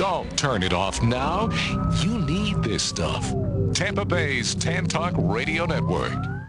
Don't turn it off now. You need this stuff. Tampa Bay's Tan Talk Radio Network.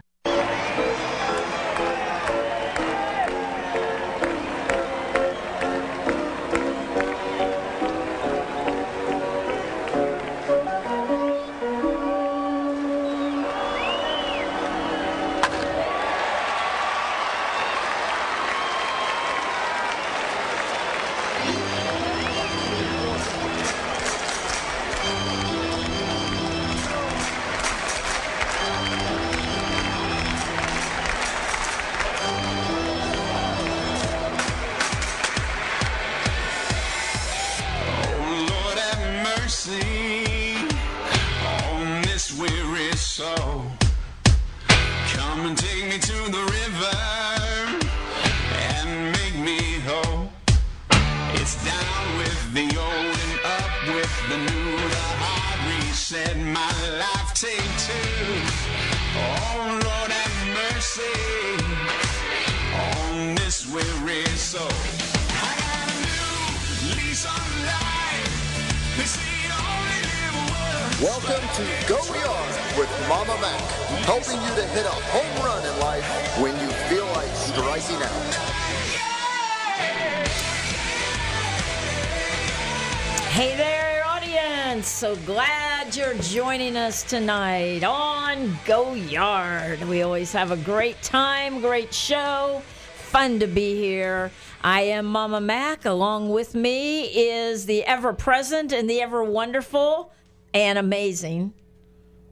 Tonight on Go Yard. We always have a great time, great show. Fun to be here. I am Mama Mac. Along with me is the ever present and the ever wonderful and amazing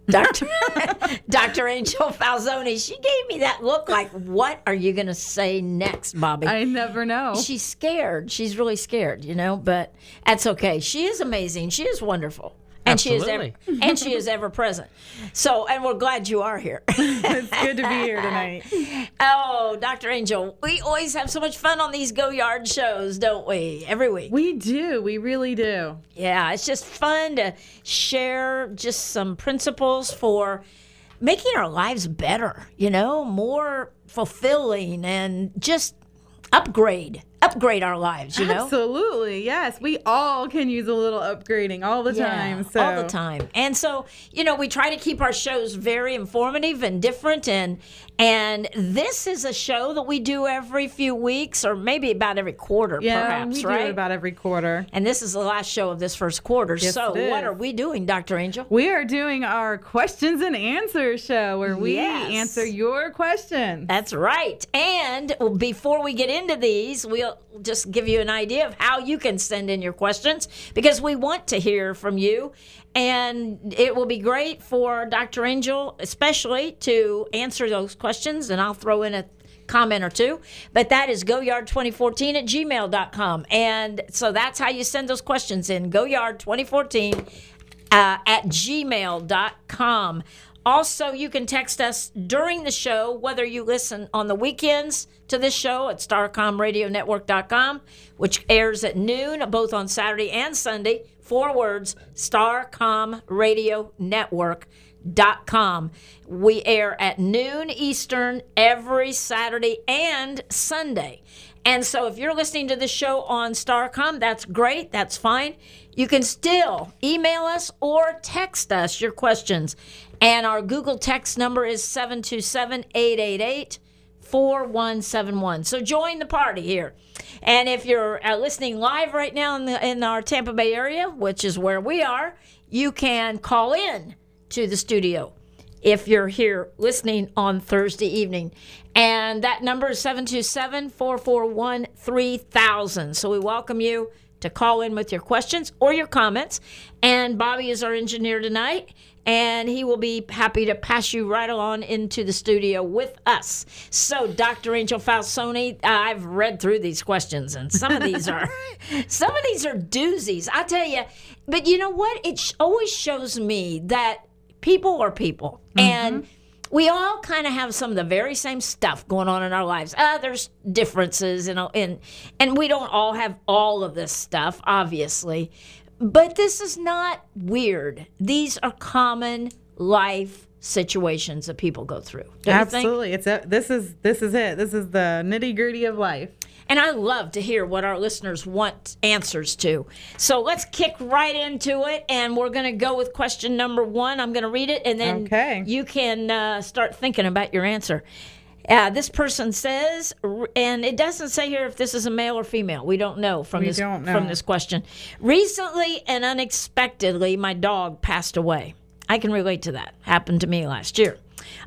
Dr. Dr. Angel Falzoni. She gave me that look like, what are you going to say next, Bobby? I never know. She's scared. She's really scared, you know, but that's okay. She is amazing. She is wonderful. And she is ever, Absolutely. and she is ever present. So, and we're glad you are here. it's good to be here tonight. oh, Dr. Angel, we always have so much fun on these Go Yard shows, don't we? Every week. We do. We really do. Yeah, it's just fun to share just some principles for making our lives better, you know, more fulfilling and just upgrade, upgrade our lives, you know? Absolutely. Yes. We all can use a little upgrading all the time. So all the time. And so, you know, we try to keep our shows very informative and different and and this is a show that we do every few weeks or maybe about every quarter Yeah, perhaps, we do right? it about every quarter. and this is the last show of this first quarter. Yes, so, what are we doing, Dr. Angel? We are doing our questions and answers show where we Yes. answer your questions. That's right. And before we get into these, we'll just give you an idea of how you can send in your questions because we want to hear from you. And it will be great for Dr. Angel, especially, to answer those questions. And I'll throw in a comment or two. But that is goyard2014 at gmail.com. And so that's how you send those questions in goyard2014 uh, at gmail.com. Also, you can text us during the show, whether you listen on the weekends to this show at starcomradionetwork.com, which airs at noon both on Saturday and Sunday. Four words starcomradionetwork.com. We air at noon Eastern every Saturday and Sunday. And so if you're listening to the show on Starcom, that's great. That's fine. You can still email us or text us your questions. And our Google text number is 727 888 4171. So join the party here. And if you're uh, listening live right now in, the, in our Tampa Bay area, which is where we are, you can call in to the studio if you're here listening on Thursday evening. And that number is 727 441 3000. So we welcome you to call in with your questions or your comments. And Bobby is our engineer tonight, and he will be happy to pass you right along into the studio with us. So, Dr. Angel Falsoni, I've read through these questions, and some of these are some of these are doozies. I tell you, but you know what? It sh- always shows me that people are people, and we all kind of have some of the very same stuff going on in our lives. Uh, there's differences, and and and we don't all have all of this stuff, obviously. But this is not weird. These are common life situations that people go through. Don't you think? Absolutely. It's a, this is this is it. This is the nitty gritty of life. And I love to hear what our listeners want answers to. So let's kick right into it. And we're going to go with question number one. I'm going to read it, and then Okay. you can uh, start thinking about your answer. Uh, this person says, and it doesn't say here if this is a male or female. We don't know from We this don't know. from this question. Recently and unexpectedly, my dog passed away. I can relate to that. Happened to me last year.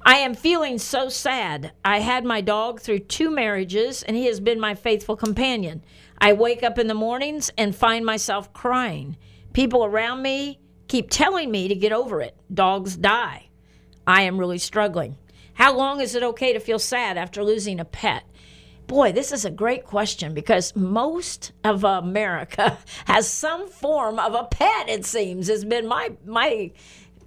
I am feeling so sad. I had my dog through two marriages, and he has been my faithful companion. I wake up in the mornings and find myself crying. People around me keep telling me to get over it. Dogs die. I am really struggling. How long is it okay to feel sad after losing a pet? Boy, this is a great question because most of America has some form of a pet. It seems has been my my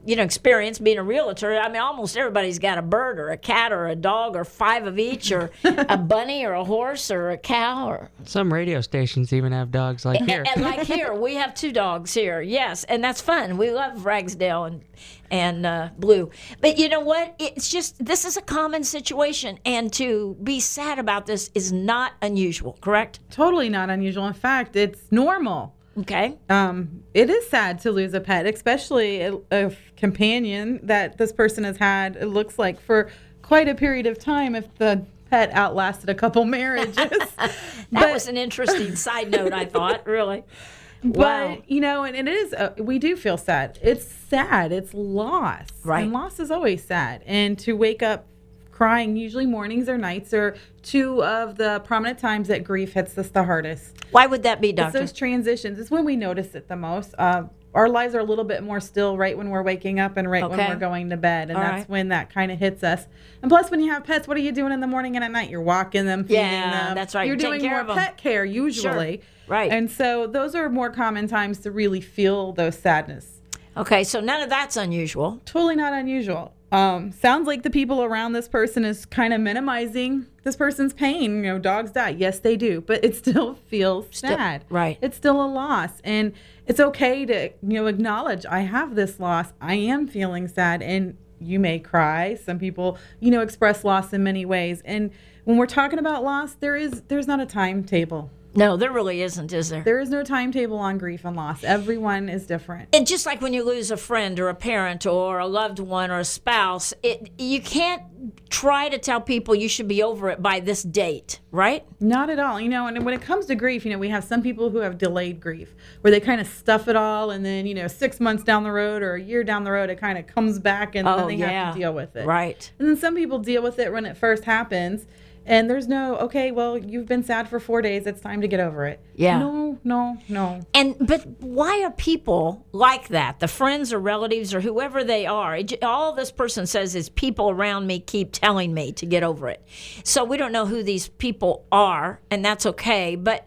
you know experience being a realtor. I mean, almost everybody's got a bird or a cat or a dog or five of each or a bunny or a horse or a cow or Some radio stations even have dogs like here. and, and like here, we have two dogs here. Yes, and that's fun. We love Ragsdale and and uh, Blue. But you know what? It's just this is a common situation, and to be sad about this is not unusual. Correct? Totally not unusual. In fact, it's normal. Okay. Um, it is sad to lose a pet, especially a, a companion that this person has had. It looks like for quite a period of time. If the pet outlasted a couple marriages, That was an interesting side note. I thought really. But Wow. you know, and it is. Uh, we do feel sad. It's sad. It's loss. Right. And loss is always sad. And to wake up crying, usually mornings or nights, are two of the prominent times that grief hits us the hardest. Why would that be, doctor It's those transitions. It's when we notice it the most. Uh, our lives are a little bit more still right when we're waking up and right when we're going to bed. And All that's right. when that kind of hits us. And plus, when you have pets, what are you doing in the morning and at night? You're walking them, feeding Yeah, them. that's right. You're You're doing more pet care usually. Right. And so those are more common times to really feel those sadness. okay, so none of that's unusual. Totally not unusual. Um, sounds like the people around this person is kind of minimizing this person's pain. You know, dogs die. Yes, they do, but it still feels sad. right. It's still a loss, and it's okay to you know acknowledge I have this loss. I am feeling sad, and you may cry. Some people, you know, express loss in many ways. And when we're talking about loss, there is there's not a timetable. No, there really isn't, is there? There is no timetable on grief and loss. Everyone is different. And just like when you lose a friend or a parent or a loved one or a spouse, it you can't try to tell people you should be over it by this date, right? Not at all. You know, and when it comes to grief, you know, we have some people who have delayed grief where they kind of stuff it all and then, you know, six months down the road or a year down the road, it kind of comes back and then oh, they have to deal with it. Right. And then some people deal with it when it first happens. And there's no, okay, well, you've been sad for four days. It's time to get over it. Yeah. No, no, no. And but why are people like that? The friends or relatives or whoever they are. It, all this person says is people around me keep telling me to get over it. So we don't know who these people are, and that's okay. But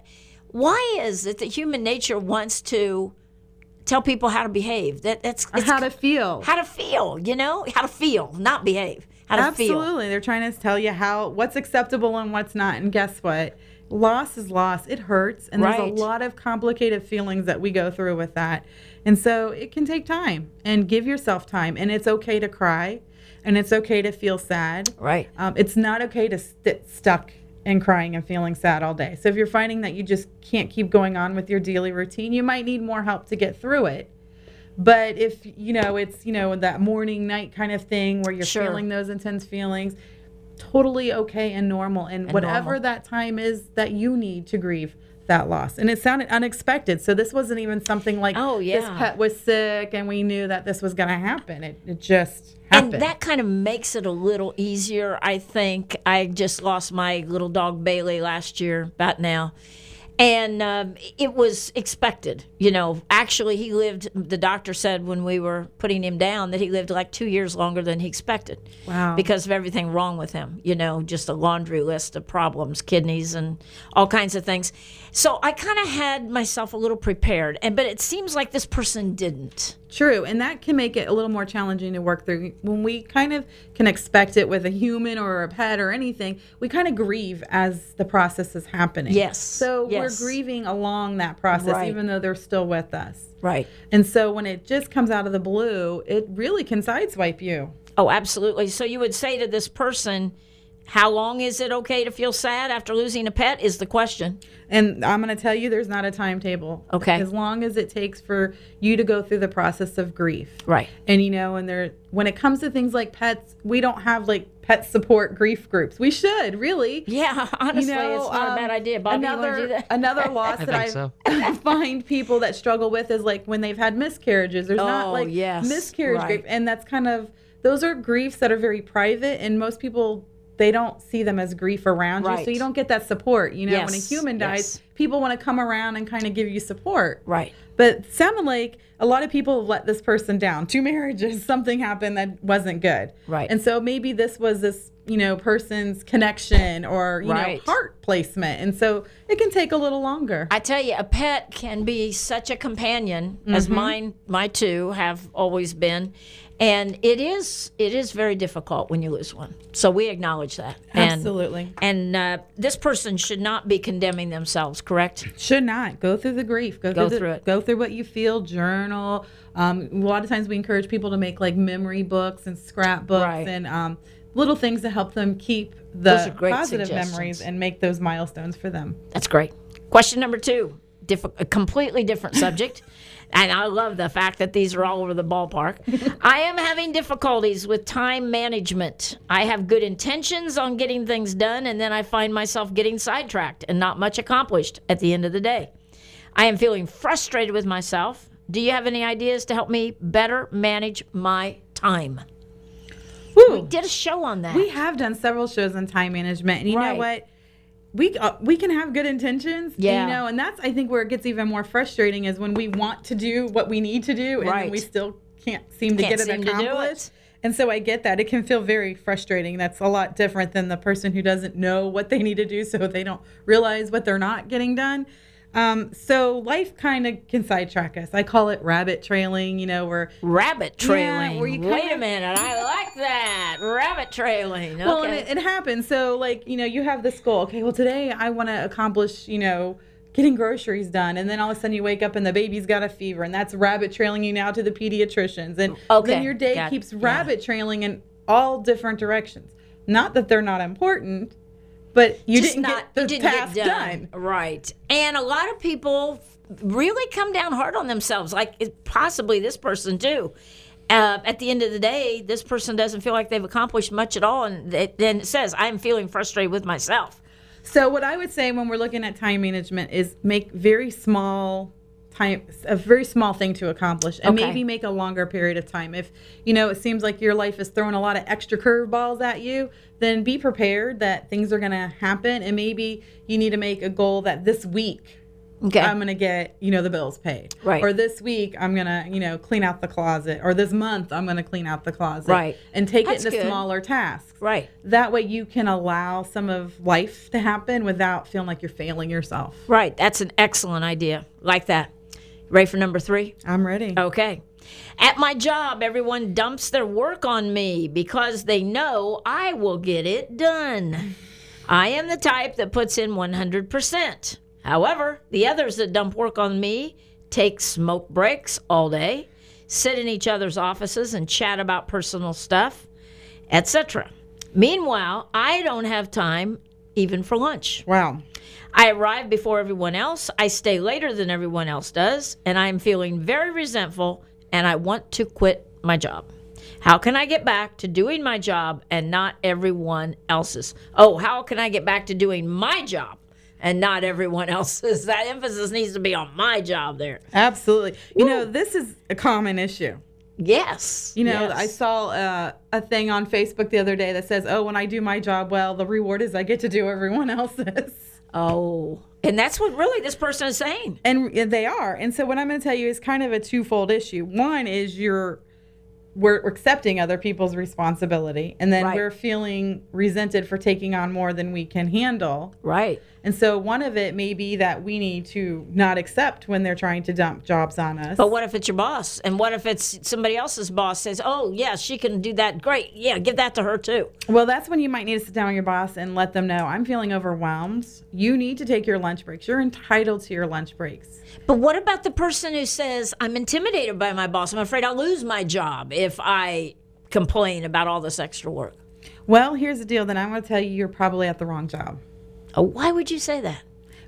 why is it that human nature wants to tell people how to behave? That that's it's How to feel. how to feel. You know, how to feel, not behave. How to feel. Absolutely. They're trying to tell you how what's acceptable and what's not. And guess what? Loss is loss. It hurts. And Right. there's a lot of complicated feelings that we go through with that. And so it can take time and give yourself time. And it's okay to cry and it's okay to feel sad. Right. Um, it's not okay to sit stuck and crying and feeling sad all day. So if you're finding that you just can't keep going on with your daily routine, you might need more help to get through it. But if you know it's you know that morning night kind of thing where you're Sure. feeling those intense feelings, totally okay and normal. And, whatever normal. that time is that you need to grieve that loss. And it sounded unexpected. So this wasn't even something like Oh, yeah. this pet was sick and we knew that this was going to happen. It, it just happened. And that kind of makes it a little easier, I think. I just lost my little dog Bailey last year, about now. And um, it was expected. You know, actually, he lived, the doctor said when we were putting him down that he lived like two years longer than he expected. Wow. Because of everything wrong with him. You know, just a laundry list of problems, kidneys, and all kinds of things. So I kind of had myself a little prepared. And But it seems like this person didn't. True, and that can make it a little more challenging to work through. When we kind of can expect it with a human or a pet or anything, we kind of grieve as the process is happening. Yes, So yes. we're grieving along that process, Right. even though they're still with us. Right. And so when it just comes out of the blue, it really can sideswipe you. Oh, absolutely. So you would say to this person, How long is it okay to feel sad after losing a pet? Is the question. And I'm going to tell you, there's not a timetable. Okay. As long as it takes for you to go through the process of grief. Right. And you know, and there, when it comes to things like pets, we don't have like pet support grief groups. We should really. Yeah, honestly, it's not a bad um, idea. Bobby, another want do that? another loss I that I so. find people that struggle with is like when they've had miscarriages. There's not Oh, like yes, miscarriage right. grief, and that's kind of those are griefs that are very private, and most people they don't see them as grief around you, so you don't get that support. You know, when a human dies, yes. people want to come around and kind of give you support. Right. But sounded like a lot of people have let this person down. Two marriages, something happened that wasn't good. Right. And so maybe this was this, you know, person's connection or, you Right. know, heart placement. And so it can take a little longer. I tell you, a pet can be such a companion, as Mm-hmm. mine, my two have always been, and it is it is very difficult when you lose one. So we acknowledge that. And- Absolutely. And uh, this person should not be condemning themselves, correct? Should not go through the grief. Go, Go through, the- through it. Go through what you feel. Journal. Um, a lot of times we encourage people to make like memory books and scrapbooks Right. and um, little things to help them keep the great positive memories and make those milestones for them. That's great. Question number two, diff- a completely different subject. And I love the fact that these are all over the ballpark. I am having difficulties with time management. I have good intentions on getting things done, and then I find myself getting sidetracked and not much accomplished at the end of the day. I am feeling frustrated with myself. Do you have any ideas to help me better manage my time? Woo. Did a show on that. We have done several shows on time management, and you Right. know what? We uh, we can have good intentions, Yeah. You know, and that's I think where it gets even more frustrating is when we want to do what we need to do, and Right. we still can't seem to Can't get it to do it. accomplished. And so I get that it can feel very frustrating. That's a lot different than the person who doesn't know what they need to do, so they don't realize what they're not getting done. Um, so life kind of can sidetrack us. I call it rabbit trailing. You know, where Rabbit trailing. where you Wait a minute. I like that. Rabbit trailing. Okay. Well, and it, it happens. So, like, you know, you have this goal. Okay, well, today I want to accomplish, you know, getting groceries done. And then all of a sudden you wake up and the baby's got a fever, and that's rabbit trailing you now to the pediatricians. And Okay, then your day got- keeps yeah. rabbit trailing in all different directions. Not that they're not important, but you Just didn't not- get the didn't task get done. Right. And a lot of people really come down hard on themselves, like it- possibly this person too. Uh, at the end of the day, this person doesn't feel like they've accomplished much at all, and then it says, "I'm feeling frustrated with myself." So what I would say when we're looking at time management is make very small time a very small thing to accomplish and Okay. maybe make a longer period of time. If you know it seems like your life is throwing a lot of extra curveballs at you, then be prepared that things are going to happen and maybe you need to make a goal that this week Okay. I'm going to get, you know, the bills paid. Right. Or this week I'm going to, you know, clean out the closet or this month I'm going to clean out the closet. Right. And take That's it into good. smaller tasks. right. That way you can allow some of life to happen without feeling like you're failing yourself. Right. That's an excellent idea. Like that. Ready for number three? I'm ready. Okay. At my job, everyone dumps their work on me because they know I will get it done. I am the type that puts in 100%. However, the others that dump work on me take smoke breaks all day, sit in each other's offices and chat about personal stuff, etc. Meanwhile, I don't have time even for lunch. Wow. I arrive before everyone else. I stay later than everyone else does, and I am feeling very resentful and I want to quit my job. How can I get back to doing my job and not everyone else's? Oh, how can I get back to doing my job and not everyone else's? That emphasis needs to be on my job there. Absolutely. You know, this is a common issue. Yes. You know, yes. I saw uh, a thing on Facebook the other day that says, "Oh, when I do my job well, the reward is I get to do everyone else's." Oh, and that's what really this person is saying. And they are. And so what I'm going to tell you is kind of a twofold issue. One is you're we're accepting other people's responsibility, and then Right. we're feeling resented for taking on more than we can handle. Right. And so one of it may be that we need to not accept when they're trying to dump jobs on us. But what if it's your boss? And what if it's somebody else's boss says, "Oh, yeah, she can do that. Great. Yeah, give that to her too." Well, that's when you might need to sit down with your boss and let them know I'm feeling overwhelmed. You need to take your lunch breaks. You're entitled to your lunch breaks. But what about the person who says, "I'm intimidated by my boss. I'm afraid I'll lose my job if I complain about all this extra work." Well, here's the deal. Then I'm going to tell you, you're probably at the wrong job. Oh, why would you say that?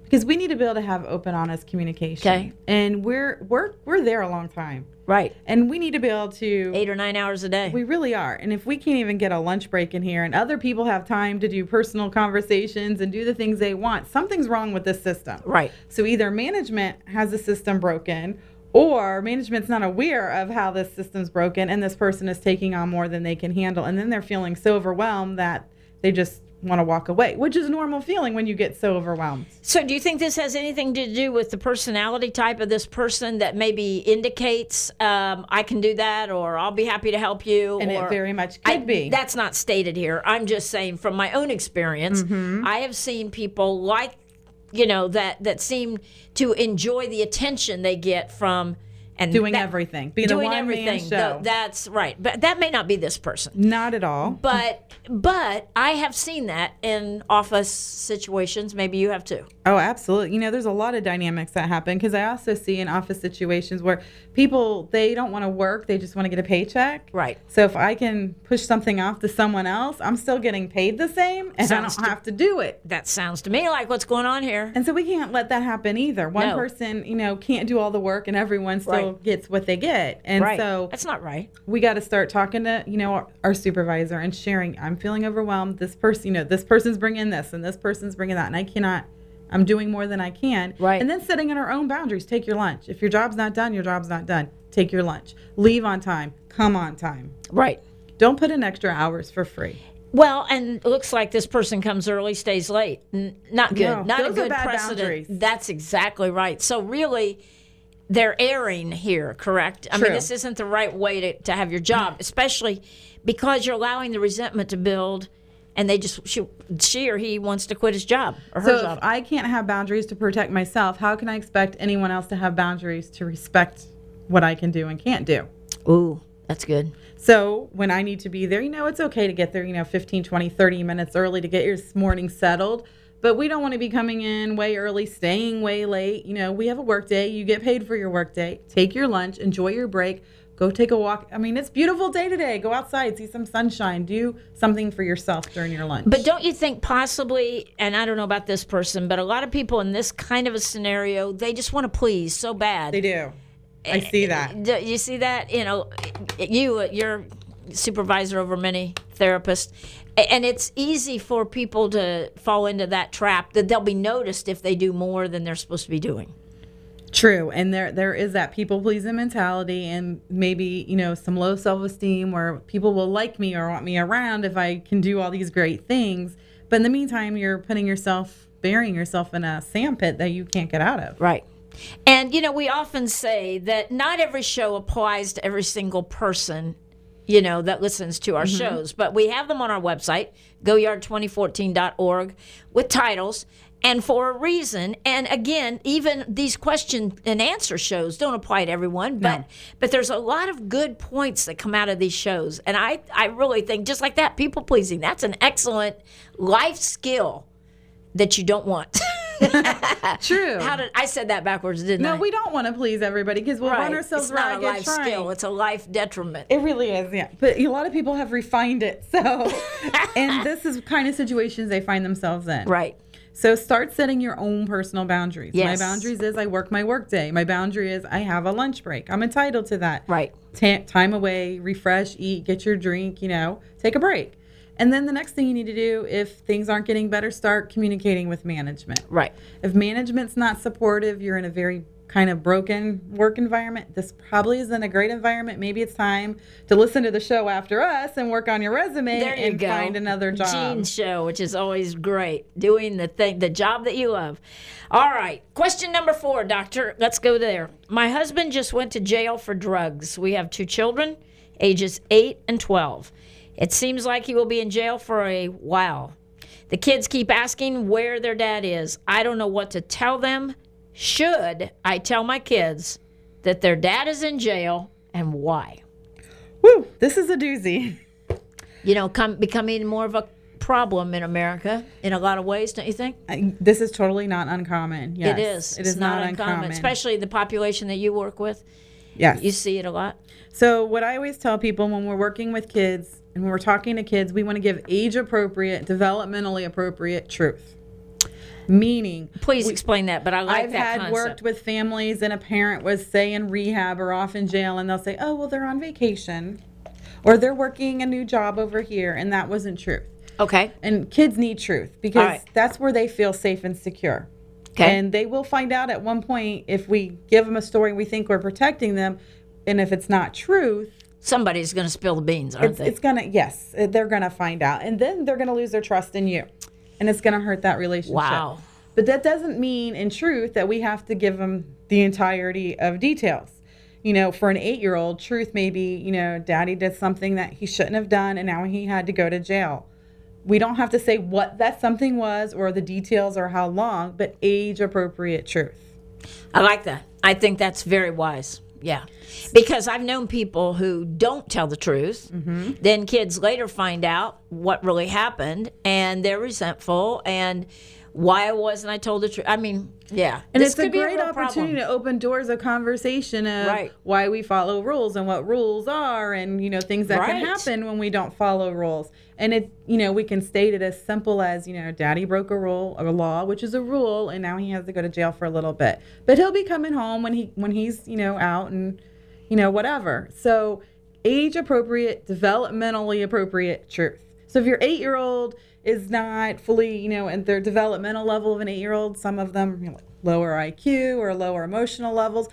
because we need to be able to have open honest communication Okay. and we're we're we're there a long time Right. and we need to be able to Eight or nine hours a day. we really are and if we can't even get a lunch break in here and other people have time to do personal conversations and do the things they want something's wrong with this system right. so either management has the system broken or management's not aware of how this system's broken and this person is taking on more than they can handle and then they're feeling so overwhelmed that they just want to walk away which is a normal feeling when you get so overwhelmed So, do you think this has anything to do with the personality type of this person that maybe indicates um, I can do that or I'll be happy to help you? And it very much could I- be. That's not stated here. I'm just saying from my own experience, Mm-hmm. I have seen people like you know that that seem to enjoy the attention they get from and doing that- everything being a doing everything. show Th- that's right, but that may not be this person. not at all But but I have seen that in office situations. Maybe you have too. Oh, absolutely. You know, there's a lot of dynamics that happen because I also see in office situations where people they don't want to work, they just want to get a paycheck. Right. So if I can push something off to someone else, I'm still getting paid the same and Sounds I don't to- have to do it. That sounds to me like what's going on here. And so we can't let that happen either. One No. person, you know, can't do all the work and everyone's still Right. Gets what they get. And right. so that's not right. we got to start talking to you know our, our supervisor and sharing i'm feeling overwhelmed this person you know this person's bringing this and this person's bringing that and i cannot i'm doing more than i can Right. and then setting in our own boundaries take your lunch if your job's not done your job's not done take your lunch leave on time come on time Right. don't put in extra hours for free Well, and it looks like this person comes early, stays late. N- not good. No, not a good precedent. boundaries. That's exactly right. So really, they're erring here, correct? I mean, this isn't the right way to, to have your job, especially because you're allowing the resentment to build, and they just she, she or he wants to quit his job or her so job. if i can't have boundaries to protect myself how can i expect anyone else to have boundaries to respect what i can do and can't do Ooh, that's good. So when I need to be there, you know, it's okay to get there, you know, 15, 20, 30 minutes early to get your morning settled. But we don't want to be coming in way early, staying way late. You know, we have a work day. You get paid for your work day. Take your lunch, enjoy your break, go take a walk. I mean, it's a beautiful day today. Go outside, see some sunshine, do something for yourself during your lunch. But don't you think possibly, and I don't know about this person, but a lot of people in this kind of a scenario, they just want to please so bad. they do. I see that. Do you see that? You know, you you're supervisor over many therapists, and it's easy for people to fall into that trap that they'll be noticed if they do more than they're supposed to be doing. True, and there there is that people pleasing mentality, and maybe you know some low self esteem where people will like me or want me around if I can do all these great things. But in the meantime, you're putting yourself, burying yourself in a sandpit that you can't get out of. Right. And you know, we often say that not every show applies to every single person, you know, that listens to our mm-hmm. shows, but we have them on our website, goyard2014.org, with titles and for a reason. And again, even these question and answer shows don't apply to everyone, but but there's a lot of good points that come out of these shows. And I I really think just like that, people pleasing, that's an excellent life skill that you don't want. True. How did I said that backwards? Didn't I? no, we don't want to please everybody because we'll Right. run ourselves It's not a life trying. skill; it's a life detriment. It really is, yeah. But a lot of people have refined it. So, and this is kind of situations they find themselves in. right. So start setting your own personal boundaries. Yes. My boundaries is I work my work day. My boundary is I have a lunch break. I'm entitled to that. Right. Ta time away, refresh, eat, get your drink, you know, take a break. And then the next thing you need to do if things aren't getting better, start communicating with management. Right. If management's not supportive, you're in a very kind of broken work environment. This probably isn't a great environment. Maybe it's time to listen to the show after us and work on your resume you and go. find another job. Gene's show, which is always great, doing the thing, the job that you love. All right. Question number four, doctor. Let's go there. My husband just went to jail for drugs. We have two children, ages eight and twelve. It seems like he will be in jail for a while. The kids keep asking where their dad is. I don't know what to tell them. Should I tell my kids that their dad is in jail and why? Woo, this is a doozy. You know, come becoming more of a problem in America in a lot of ways, don't you think? I- This is totally not uncommon. Yes, It is. It is it's not, uncommon. especially the population that you work with. Yes. You see it a lot? So, what I always tell people when we're working with kids and when we're talking to kids, we want to give age appropriate, developmentally appropriate truth. Meaning, Please explain that, but I like I've that had concept. worked with families and a parent was, say, in rehab or off in jail, and they'll say, oh, well, they're on vacation or they're working a new job over here, and that wasn't truth. Okay. And kids need truth because right. that's where they feel safe and secure. Okay. And they will find out at one point if we give them a story we think we're protecting them, and if it's not truth, Somebody's going to spill the beans, aren't it's, they? it's gonna yes, uh, they're gonna find out, and then they're gonna lose their trust in you, and it's gonna hurt that relationship. Wow. But that doesn't mean, in truth, that we have to give them the entirety of details. You know, for an eight-year-old, truth may be, you know, daddy did something that he shouldn't have done, and now he had to go to jail. We don't have to say what that something was, or the details, or how long, but age-appropriate truth. I like that. I think that's very wise. Yeah. Because I've known people who don't tell the truth. Mm-hmm. Then kids later find out what really happened and they're resentful and why wasn't I told the truth? I mean, yeah. And it's a great real opportunity problem. to open doors of conversation of Right. why we follow rules and what rules are and you know things that can happen when we don't follow rules. And it you know, we can state it as simple as, you know, daddy broke a rule a law, which is a rule, and now he has to go to jail for a little bit. But he'll be coming home when he when he's, you know, out and you know, whatever. So age appropriate, developmentally appropriate truth. So if your eight year old is not fully, you know, at their developmental level of an eight year old, some of them you know, lower IQ or lower emotional levels,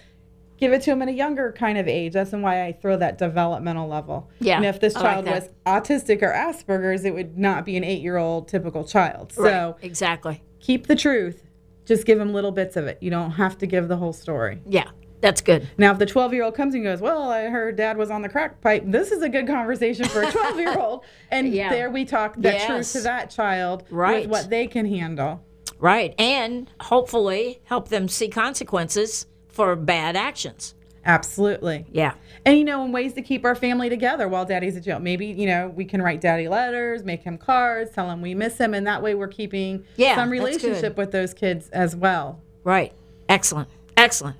give it to them at a younger kind of age. That's why I throw that developmental level. Yeah, And if this I child that. was autistic or Asperger's, it would not be an eight year old typical child. So Right. Exactly. keep the truth. Just give them little bits of it. You don't have to give the whole story. Yeah. That's good. Now, if the 12 year old comes and goes, Well, I heard dad was on the crack pipe, this is a good conversation for a 12 year old. And Yeah. there we talk the Yes. truth to that child Right. with what they can handle. Right. And hopefully help them see consequences for bad actions. Absolutely. Yeah. And, you know, in ways to keep our family together while daddy's at jail. Maybe, you know, we can write daddy letters, make him cards, tell him we miss him. And that way we're keeping Yeah, some relationship with those kids as well. Right. Excellent. Excellent.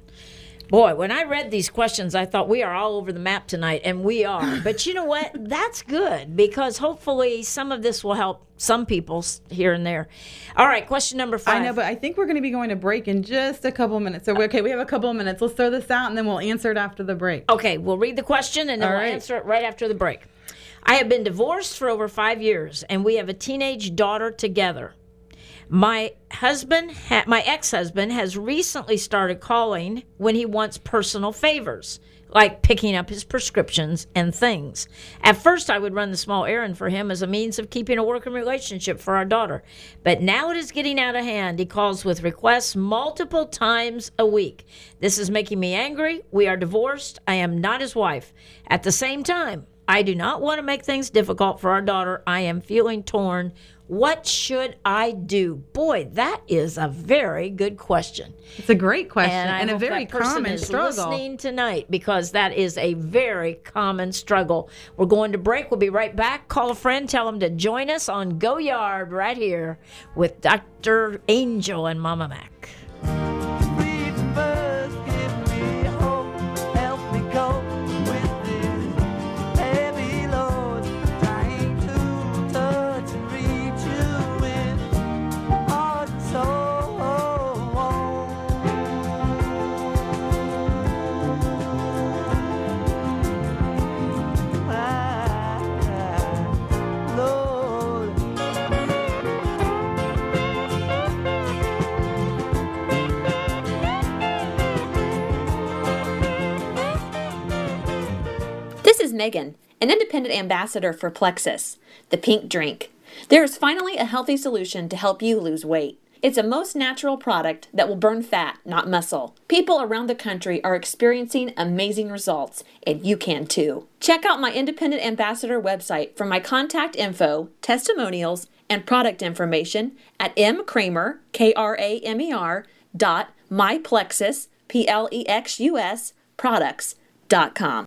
Boy, when I read these questions, I thought we are all over the map tonight, and we are. But you know what? That's good because hopefully some of this will help some people here and there. All right, question number five. I know, but I think we're going to be going to break in just a couple minutes. So, okay, we have a couple of minutes. Let's throw this out and then we'll answer it after the break. Okay, we'll read the question and then All we'll right. answer it right after the break. I have been divorced for over five years, and we have a teenage daughter together. My husband, ha- my ex-husband, has recently started calling when he wants personal favors, like picking up his prescriptions and things. At first, I would run the small errand for him as a means of keeping a working relationship for our daughter, but now it is getting out of hand. He calls with requests multiple times a week. This is making me angry. We are divorced. I am not his wife. At the same time, I do not want to make things difficult for our daughter. I am feeling torn. What should I do? Boy, that is a very good question. It's a great question And, and, a very common struggle. listening tonight because that is a very common struggle. We're going to break. We'll be right back. Call a friend. Tell them to join us on Go Yard right here with Dr. Angel and Mama Mac. Megan, an independent ambassador for Plexus, the pink drink. There is finally a healthy solution to help you lose weight. It's a most natural product that will burn fat, not muscle. People around the country are experiencing amazing results, and you can too. Check out my independent ambassador website for my contact info, testimonials, and product information at mkramer, K R A M E R, dot myplexus, P L E X U S, products dot com.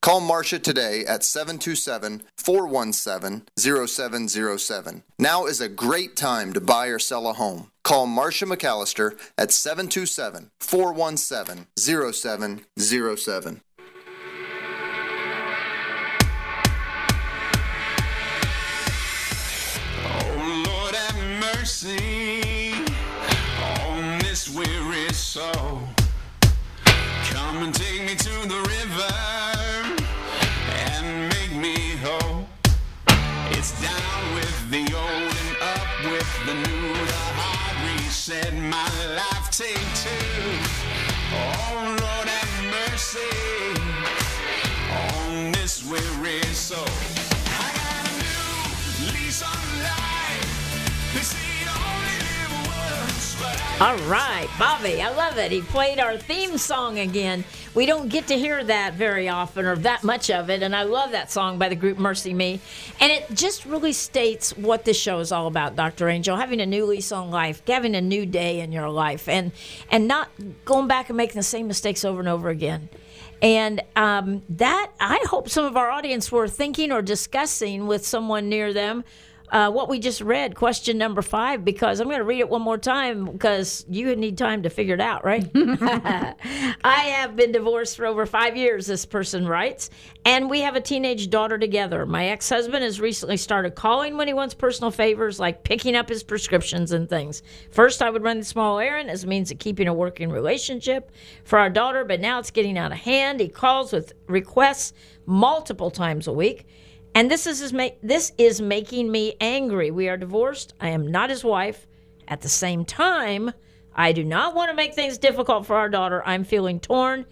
Call Marcia today at 727 417 0707. Now is a great time to buy or sell a home. Call Marcia McAllister at 727 417 0707. Oh Lord have mercy on this weary soul. Come and take reset, my life take two. Oh Lord have mercy on this weary soul. All right, Bobby, I love it. He played our theme song again. We don't get to hear that very often or that much of it, and I love that song by the group MercyMe. And it just really states what this show is all about, Dr. Angel, having a new lease on life, having a new day in your life, and and not going back and making the same mistakes over and over again. And um, that I hope some of our audience were thinking or discussing with someone near them uh, what we just read, question number five, because I'm going to read it one more time because you need time to figure it out, right? I have been divorced for over five years, this person writes, and we have a teenage daughter together. My ex husband has recently started calling when he wants personal favors, like picking up his prescriptions and things. First, I would run the small errand as a means of keeping a working relationship for our daughter, but now it's getting out of hand. He calls with requests multiple times a week. And this is this is making me angry. We are divorced. I am not his wife. At the same time, I do not want to make things difficult for our daughter. I'm feeling torn.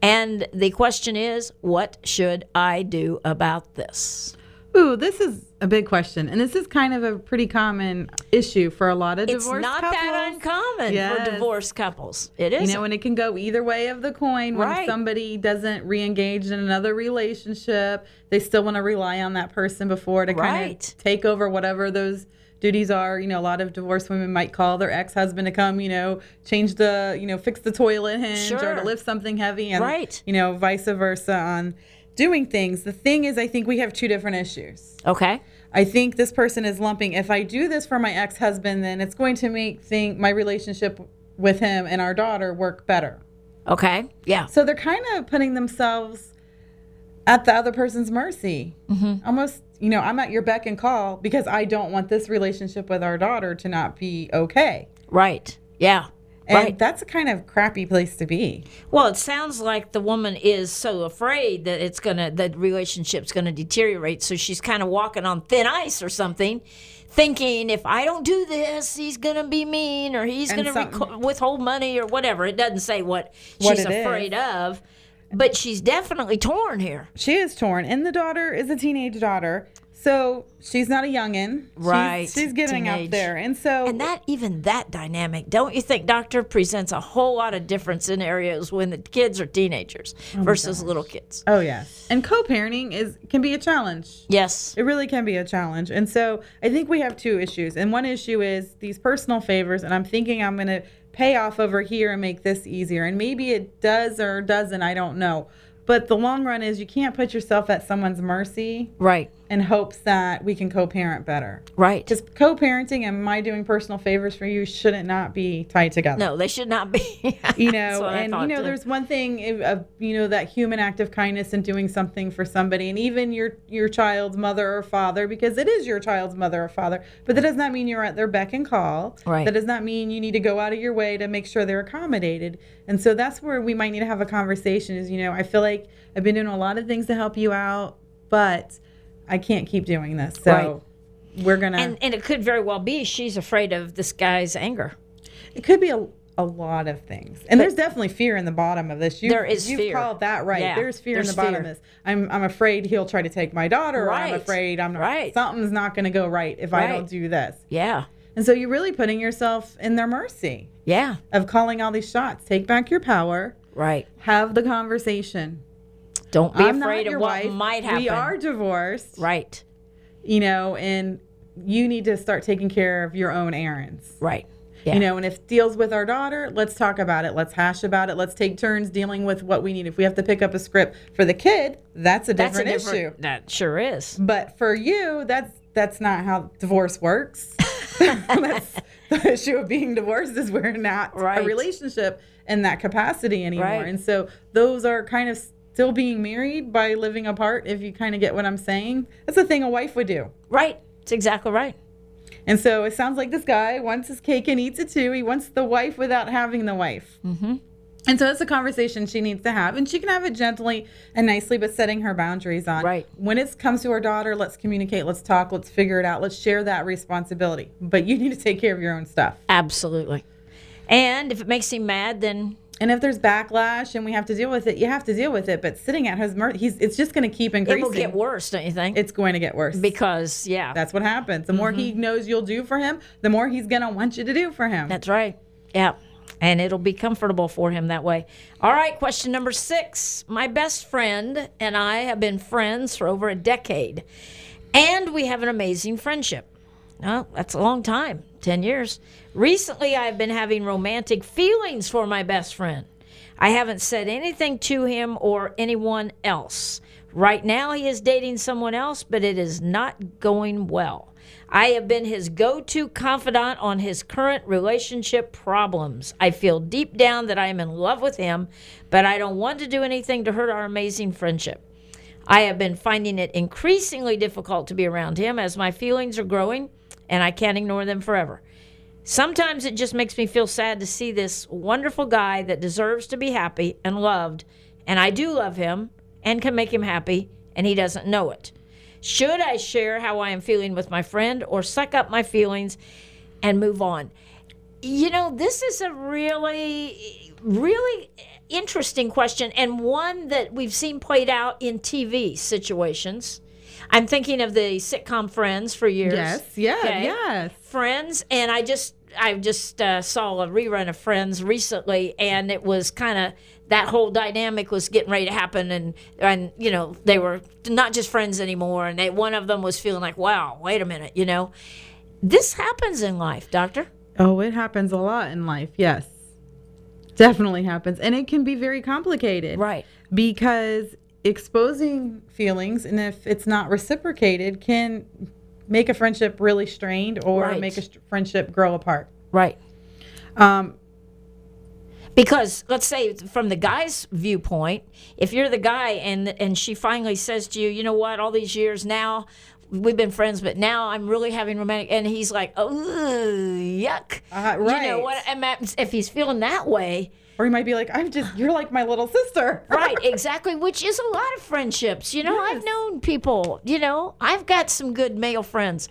And the question is, what should I do about this? Ooh, this is a big question, and this is kind of a pretty common issue for a lot of It's divorced not couples. that uncommon Yes. for divorced couples. It is. You know, and it can go either way of the coin. When Right. somebody doesn't re-engage in another relationship, they still want to rely on that person before to kind Right. of take over whatever those duties are. You know, a lot of divorced women might call their ex-husband to come, you know, change the, you know, fix the toilet hinge or to lift something heavy, and Right. you know, vice versa on doing things. The thing is, I think we have two different issues. okay. I think this person is lumping. If I do this for my ex-husband, then it's going to make think my relationship with him and our daughter work better. Okay. Yeah. So they're kind of putting themselves at the other person's mercy. Mm-hmm. Almost, you know, I'm at your beck and call because I don't want this relationship with our daughter to not be okay. Right. Yeah. And right. that's a kind of crappy place to be. Well, it sounds like the woman is so afraid that it's gonna that relationship's gonna deteriorate, so she's kind of walking on thin ice or something, thinking if I don't do this, he's gonna be mean or he's gonna something- reco- withhold money or whatever. It doesn't say what, What she's it is. afraid of, but she's definitely torn here. She is torn, and the daughter is a teenage daughter. So she's not a youngin. She's- Right, She's, getting teenage. up there. And so And that even that dynamic, don't you think, Doctor, presents a whole lot of difference in areas when the kids are teenagers oh versus little kids. Oh yes. And co-parenting is can be a challenge. Yes. It really can be a challenge. And so I think we have two issues. And one issue is these personal favors and I'm thinking I'm going to pay off over here and make this easier. And maybe it does or doesn't, I don't know. But the long run is you can't put yourself at someone's mercy Right. In hopes that we can co-parent better. Right. Because co-parenting and my doing personal favors for you shouldn't not be tied together. No, they should not be. you know and you know too. there's one thing of- of you know that human act of kindness and doing something for somebody and even your your child's mother or father because it is your child's mother or father but that does not mean you're at their beck and call Right. that does not mean you need to go out of your way to make sure they're accommodated and so that's where we might need to have a conversation is you know i feel like i've been doing a lot of things to help you out but i can't keep doing this so Right. we're gonna and and it could very well be she's afraid of this guy's anger. It could be a, a lot of things, and there's definitely fear in the bottom of this. You, There is you've fear. called that right. Yeah, there's fear there's in the bottom fear. of this. I'm I'm afraid he'll try to take my daughter. Or I'm afraid I'm not, right. something's not going to go right if I don't do this. Yeah. And so you're really putting yourself in their mercy Yeah. of calling all these shots. Take back your power. Right. Have the conversation. Don't be I'm afraid of what wife. might happen. We are divorced. Right. You know, and you need to start taking care of your own errands. Right. Yeah. You know, and if it deals with our daughter, let's talk about it. Let's hash about it. Let's take turns dealing with what we need. If we have to pick up a script for the kid, that's a that's different, a different issue. That sure is. But for you, that's that's not how divorce works. that's the issue of being divorced is we're not Right. a relationship in that capacity anymore. Right. And so those are kind of still being married by living apart, if you kind of get what I'm saying. That's the thing a wife would do. Right. It's exactly right. And so it sounds like this guy wants his cake and eats it too. He wants the wife without having the wife. Mm-hmm. And so it's a conversation she needs to have, and she can have it gently and nicely, but setting her boundaries on. Right. When it comes to her daughter, let's communicate, let's talk, let's figure it out, let's share that responsibility. But you need to take care of your own stuff. Absolutely. And if it makes him mad, then And if there's backlash and we have to deal with it, you have to deal with it. But sitting at his mercy, he's it's just going to keep increasing. it will get worse, don't you think? It's going to get worse. because yeah, That's what happens. The more he mm-hmm. knows you'll do for him, the more he's going to want you to do for him. That's right. Yeah. And it'll be comfortable for him that way. All right, question number six. My best friend and I have been friends for over a decade, and we have an amazing friendship. Oh, that's a long time 10 years. Recently, I've been having romantic feelings for my best friend. I haven't said anything to him or anyone else. Right now, he is dating someone else, but it is not going well. I have been his go to confidant on his current relationship problems. I feel deep down that I am in love with him, but I don't want to do anything to hurt our amazing friendship. I have been finding it increasingly difficult to be around him as my feelings are growing and I can't ignore them forever. Sometimes it just makes me feel sad to see this wonderful guy that deserves to be happy and loved, and I do love him and can make him happy, and he doesn't know it. Should I share how I am feeling with my friend or suck up my feelings and move on? You know, this is a really, really interesting question and one that we've seen played out in TV situations. I'm thinking of the sitcom Friends for years. Yes, yeah, Okay. yes. Friends, and I just I just uh, saw a rerun of Friends recently, and it was kind of that whole dynamic was getting ready to happen, and and you know they were not just friends anymore, and they one of them was feeling like, wow, wait a minute, you know, this happens in life, Doctor. Oh, it happens a lot in life. Yes. Definitely happens. And it can be very complicated. Right. Because exposing feelings and if it's not reciprocated can make a friendship really strained or Right. make a friendship grow apart. Right. Um, Because let's say from the guy's viewpoint, if you're the guy and and she finally says to you, you know what, all these years now we've been friends, but now I'm really having romantic, and he's like, oh, yuck, Uh, You know right. what? And if he's feeling that way, or you might be like, I'm just, you're like my little sister. right? Exactly, which is a lot of friendships. You know, I've known people. You know, I've got some good male friends,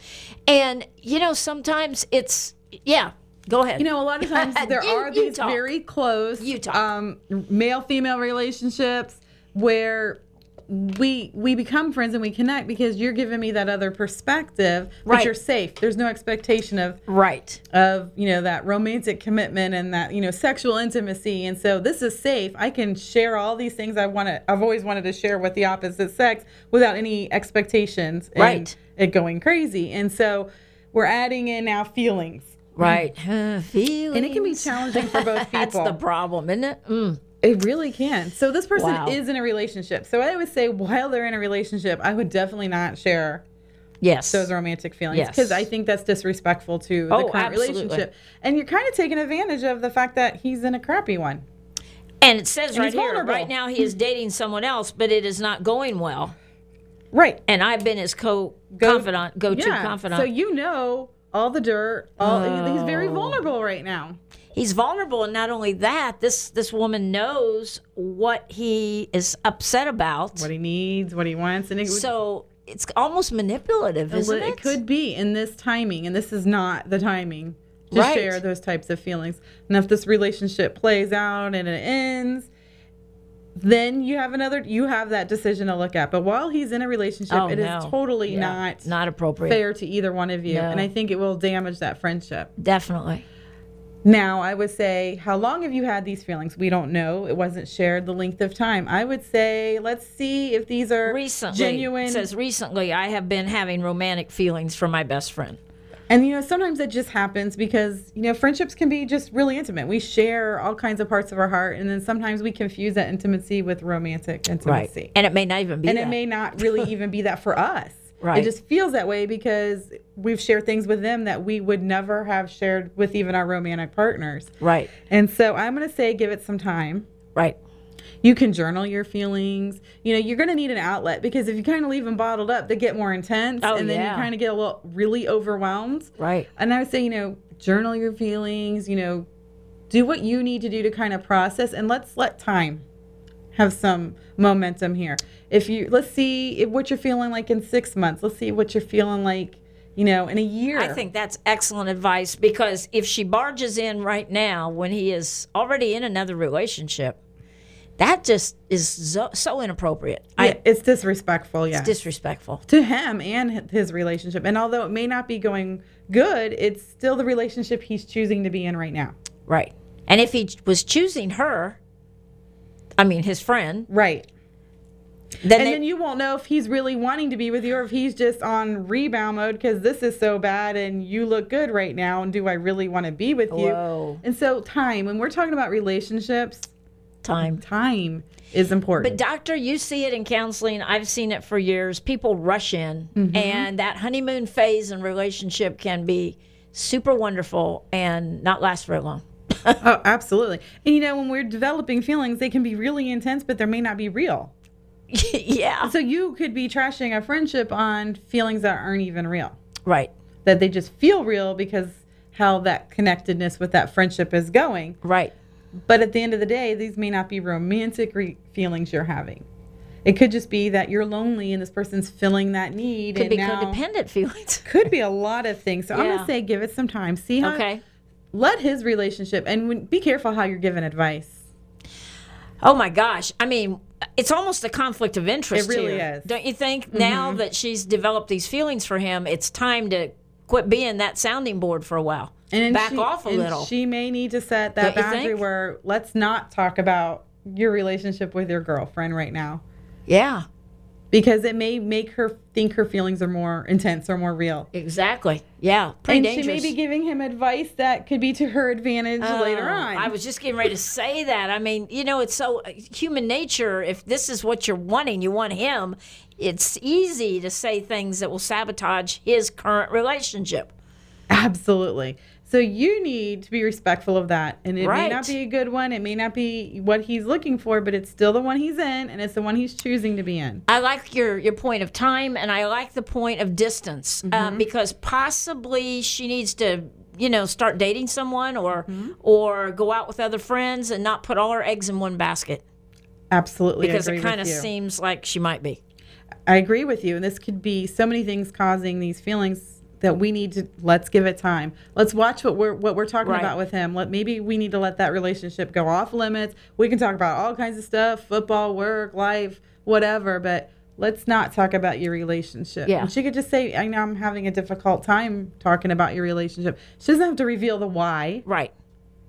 and you know, sometimes it's yeah. Go ahead. You know, a lot of times there You- are these very close um, male female relationships where we we become friends and we connect because you're giving me that other perspective, but Right. you're safe. There's no expectation of right. of you know that romantic commitment and that you know sexual intimacy and so this is safe i can share all these things i want to i've always wanted to share with the opposite sex without any expectations and Right. it going crazy and so we're adding in now feelings Right. Feelings. and it can be challenging for both people That's the problem, isn't it? Mm. It really can so this person Wow. is in a relationship so i would say while they're in a relationship i would definitely not share Yes. those romantic feelings Yes. because I think that's disrespectful to the Oh, current absolutely. relationship. And you're kind of taking advantage of the fact that he's in a crappy one. and it says And right here, right now he is dating someone else, but it is not going well. Right. And I've been his co confidant go to Yeah. confidant. So you know all the dirt. All he's very oh. vulnerable right now. He's vulnerable, and not only that, this this woman knows what he is upset about. What he needs, what he wants, and it, would- so it's almost manipulative, isn't it? it could be in this timing, and this is not the timing to Right. share those types of feelings. And if this relationship plays out and it ends. Then you have another. You have that decision to look at. But while he's in a relationship, Oh, it is no. totally Yeah, not not appropriate. fair to either one of you, No. and I think it will damage that friendship. Definitely. Now, I would say, how long have you had these feelings? We don't know. It wasn't shared the length of time. I would say, let's see if these are Recently, genuine. it says recently, I have been having romantic feelings for my best friend. And you know, sometimes it just happens because you know friendships can be just really intimate. We share all kinds of parts of our heart, and then sometimes we confuse that intimacy with romantic intimacy. Right. And it may not even be And that. it may not really even be that for us. Right. It just feels that way because we've shared things with them that we would never have shared with even our romantic partners. right, And so I'm going to say give it some time. right. You can journal your feelings. You know, you're going to need an outlet because if you kind of leave them bottled up, they get more intense Oh, and then yeah. you kind of get a little really overwhelmed. Right. And I would say, you know, journal your feelings, you know, do what you need to do to kind of process and let's let time have some momentum here. If you let's see if, what you're feeling like in 6 months. Let's see what you're feeling like, you know, in a year. I think that's excellent advice because if she barges in right now when he is already in another relationship, that just is so, so inappropriate. Yeah, I, it's disrespectful, yeah. it's disrespectful. to him and his relationship. And although it may not be going good, it's still the relationship he's choosing to be in right now. Right. And if he was choosing her, I mean his friend, Right. then, and they- then you won't know if he's really wanting to be with you or if he's just on rebound mode because this is so bad and you look good right now. And do I really want to be with Whoa. you? And so, time, when we're talking about relationships, time. time is important. But doctor, you see it in counseling. I've seen it for years. People rush in, Mm-hmm. and that honeymoon phase in relationship can be super wonderful and not last very long. oh, absolutely. And you know, when we're developing feelings, they can be really intense, but they may not be real. yeah. So you could be trashing a friendship on feelings that aren't even real. Right. that they just feel real because how that connectedness with that friendship is going. Right. But at the end of the day, these may not be romantic re- feelings you're having. It could just be that you're lonely and this person's filling that need. Could and be codependent feelings. Could be a lot of things. So I'm gonna say give it some time. See how. Okay. Let his relationship and when, be careful how you're giving advice. Oh my gosh. I mean, it's almost a conflict of interest. It really here. is. Mm-hmm. Don't you think? Now that she's developed these feelings for him, it's time to quit being that sounding board for a while. And Back she, off a and little. She may need to set that Don't boundary where let's not talk about your relationship with your girlfriend right now. yeah. because it may make her think her feelings are more intense or more real. Exactly. Yeah. Pretty and dangerous. she may be giving him advice that could be to her advantage later Oh, on. I was just getting ready to say that. I mean, you know, it's so uh, human nature. If this is what you're wanting, you want him, it's easy to say things that will sabotage his current relationship. Absolutely. So you need to be respectful of that. And it may not be a good one. It may not be what he's looking for, but it's still the one he's in and it's the one he's choosing to be in. I like your your point of time, and I like the point of distance Mm-hmm. uh, because possibly she needs to, you know, start dating someone or Mm-hmm. or go out with other friends and not put all her eggs in one basket Absolutely. because it kind of seems like she might be. I agree with you. And this could be so many things causing these feelings that we need to let's give it time. Let's watch what we're what we're talking Right. about with him. Let maybe we need to let that relationship go off limits. We can talk about all kinds of stuff, football, work, life, whatever, but let's not talk about your relationship. Yeah. And she could just say, I know I'm having a difficult time talking about your relationship. She doesn't have to reveal the why. Right.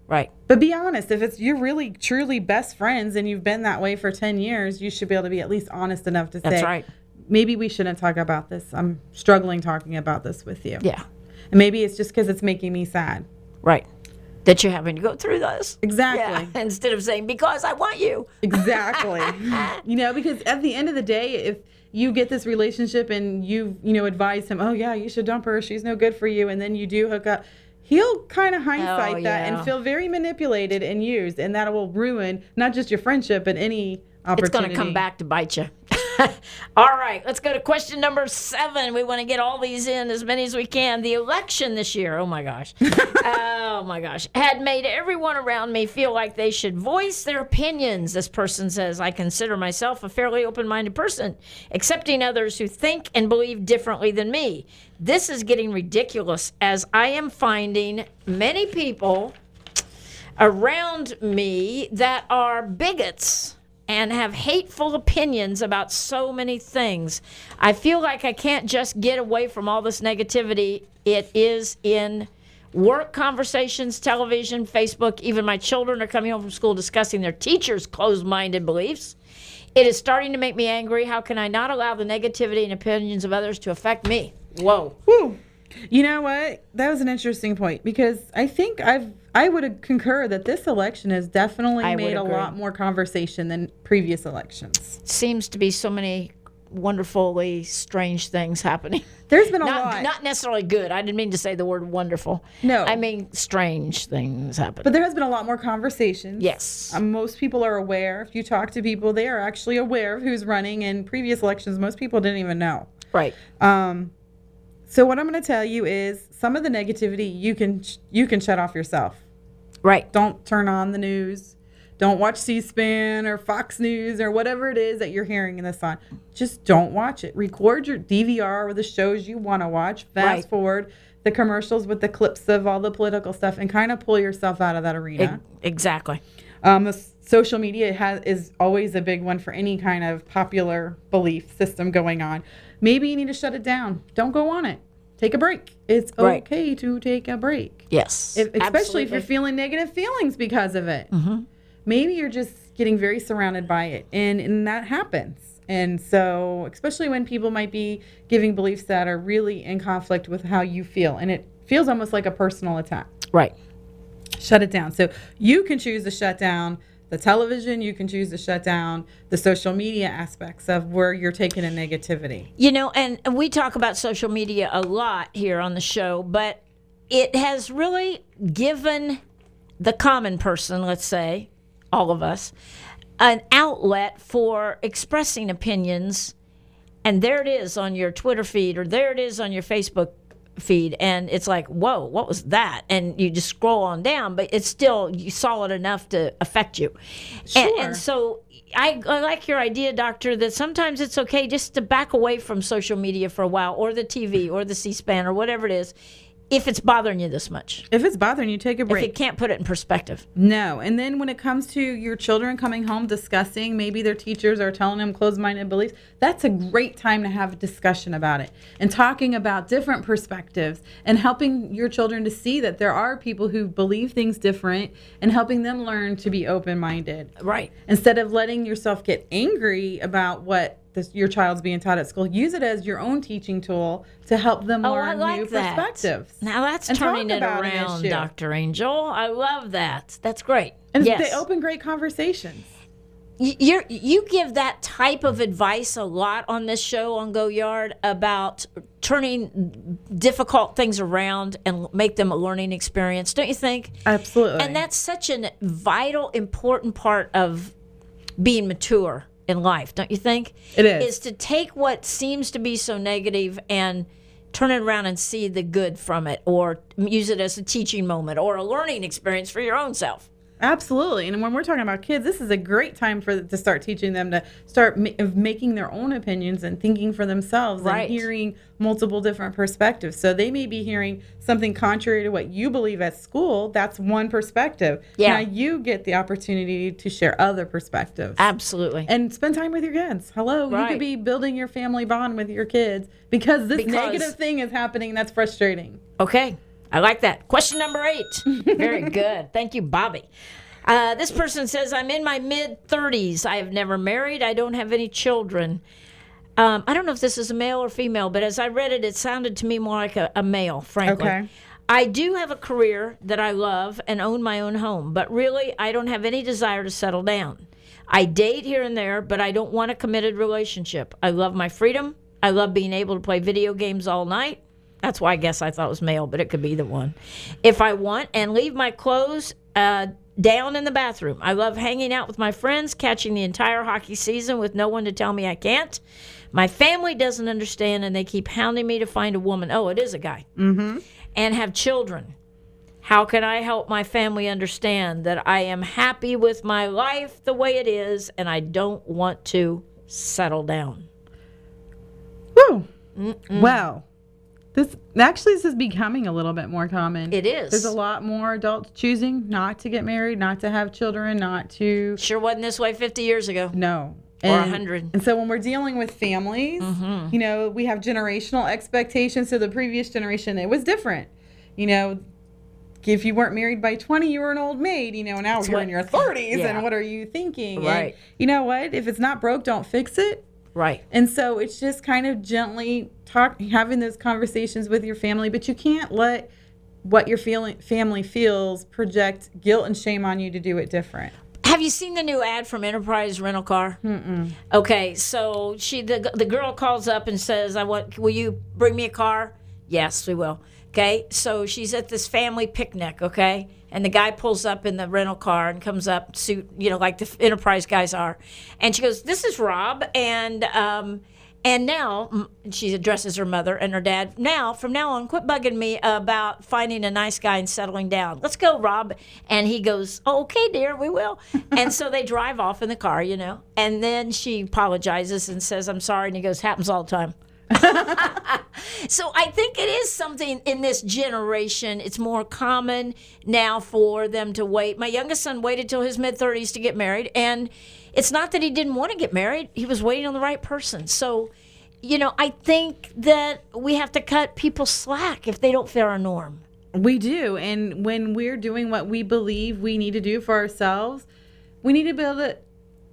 Right. But be honest, if it's you're really truly best friends and you've been that way for 10 years, you should be able to be at least honest enough to say That's right. Maybe we shouldn't talk about this. I'm struggling talking about this with you. Yeah. And maybe it's just because it's making me sad. Right. That you're having to go through this. Exactly. Yeah. Instead of saying, because I want you. Exactly. you know, because at the end of the day, if you get this relationship and you, you know, advise him, oh, yeah, you should dump her. She's no good for you. And then you do hook up. He'll kind of hindsight oh, that Oh, yeah. and feel very manipulated and used. And that will ruin not just your friendship, but any opportunity. It's going to come back to bite you. all right, let's go to question number seven. We want to get all these in, as many as we can. The election this year, oh my gosh. oh my gosh. Had made everyone around me feel like they should voice their opinions. This person says, I consider myself a fairly open minded person, accepting others who think and believe differently than me. This is getting ridiculous as I am finding many people around me that are bigots and have hateful opinions about so many things. I feel like I can't just get away from all this negativity. It is in Work conversations, television, Facebook, even my children are coming home from school discussing their teachers' closed minded beliefs. It is starting to make me angry. How can I not allow the negativity and opinions of others to affect me? Whoa. Whew. You know what? That was an interesting point because I think I've I would concur that this election has definitely I made a lot more conversation than previous elections. Seems to be so many wonderfully strange things happening. There's been a Not, lot. not necessarily good. I didn't mean to say the word wonderful. No. I mean strange things happening. but there has been a lot more conversations. yes. Um, most people are aware. If you talk to people, they are actually aware of who's running. In previous elections, most people didn't even know. right. Um, so what I'm going to tell you is some of the negativity you can you can shut off yourself. Right. Don't turn on the news. Don't watch C-SPAN or Fox News or whatever it is that you're hearing in this on. Just don't watch it. Record your DVR with the shows you want to watch. Fast Right. forward the commercials with the clips of all the political stuff and kind of pull yourself out of that arena. E- exactly. Um, the social media has is always a big one for any kind of popular belief system going on. Maybe you need to shut it down. Don't go on it. Take a break. It's Right. okay to take a break. Yes. If, especially if you're feeling negative feelings because of it. Mm-hmm. Maybe you're just getting very surrounded by it, and, and that happens. And so, especially when people might be giving beliefs that are really in conflict with how you feel, and it feels almost like a personal attack Right. shut it down. So you can choose to shut down the television, you can choose to shut down the social media aspects of where you're taking a negativity. You know, and we talk about social media a lot here on the show, but it has really given the common person, let's say, all of us, an outlet for expressing opinions. And there it is on your Twitter feed, or there it is on your Facebook feed. And it's like, whoa, what was that? And you just scroll on down, but it's still you saw it enough to affect you. And, Sure. and so I, I like your idea, Doctor, that sometimes it's okay just to back away from social media for a while, or the TV, or the C SPAN, or whatever it is, if it's bothering you this much. If it's bothering you, take a If break. you can't put it in perspective. No. And then when it comes to your children coming home discussing, maybe their teachers are telling them closed minded beliefs, that's a great time to have a discussion about it and talking about different perspectives and helping your children to see that there are people who believe things different and helping them learn to be open minded. Right. Instead of letting yourself get angry about what this, your child's being taught at school, use it as your own teaching tool to help them Oh, I learn like new that. perspectives. Now that's turning it around. Dr. Angel. I love that. That's great. And yes. they open great conversations. You're, you give that type of advice a lot on this show on Go Yard about turning difficult things around and make them a learning experience, don't you think? Absolutely. And that's such a vital, important part of being mature in life, don't you think? It is. Is to take what seems to be so negative and turn it around and see the good from it, or use it as a teaching moment or a learning experience for your own self. Absolutely. And when we're talking about kids, this is a great time for to start teaching them to start ma- making their own opinions and thinking for themselves Right. and hearing multiple different perspectives. So they may be hearing something contrary to what you believe at school. That's one perspective. Yeah. Now you get the opportunity to share other perspectives. Absolutely. and spend time with your kids. Hello, Right. you could be building your family bond with your kids because this Because- negative thing is happening that's frustrating. Okay, I like that. Question number eight. Very good. Thank you, Bobby. Uh, this person says, I'm in my mid 30s. I have never married. I don't have any children. Um, I don't know if this is a male or female, but as I read it, it sounded to me more like a, a male, frankly. Okay. I do have a career that I love and own my own home, but really, I don't have any desire to settle down. I date here and there, but I don't want a committed relationship. I love my freedom. I love being able to play video games all night. That's why I guess I thought it was male, but it could be the one. If I want, and leave my clothes uh, down in the bathroom. I love hanging out with my friends, catching the entire hockey season with no one to tell me I can't. My family doesn't understand, and they keep hounding me to find a woman. Oh, it is a guy. Mm-hmm. And have children. How can I help my family understand that I am happy with my life the way it is, and I don't want to settle down? Woo. Well, this actually this is becoming a little bit more common. It is. There's a lot more adults choosing not to get married, not to have children, not to Sure wasn't this way 50 years ago. no. Or And- hundred. And so when we're dealing with families, Mm-hmm. you know, we have generational expectations. So the previous generation, it was different. You know, if you weren't married by 20, you were an old maid. You know, now you're what- in your 30s, Yeah. and what are you thinking? And Right. you know what? If it's not broke, don't fix it. Right. And so it's just kind of gently talk, having those conversations with your family, but you can't let what your feeling family feels project guilt and shame on you to do it different. Have you seen the new ad from Enterprise Rental Car? Mm-mm. Okay, so she the the girl calls up and says, "I want. Will you bring me a car?" Yes, we will. Okay, so she's at this family picnic. Okay, and the guy pulls up in the rental car and comes up, suit you know like the Enterprise guys are, and she goes, "This is Rob," and um. And now she addresses her mother and her dad. Now, from now on, quit bugging me about finding a nice guy and settling down. Let's go, Rob. And he goes, oh, "Okay, dear, we will." and so they drive off in the car, you know. And then she apologizes and says, "I'm sorry." And he goes, "Happens all the time." So I think it is something in this generation. It's more common now for them to wait. My youngest son waited till his mid 30s to get married, and it's not that he didn't want to get married. He was waiting on the right person. So, you know, I think that we have to cut people slack if they don't fit our norm. We do. And when we're doing what we believe we need to do for ourselves, we need to be able to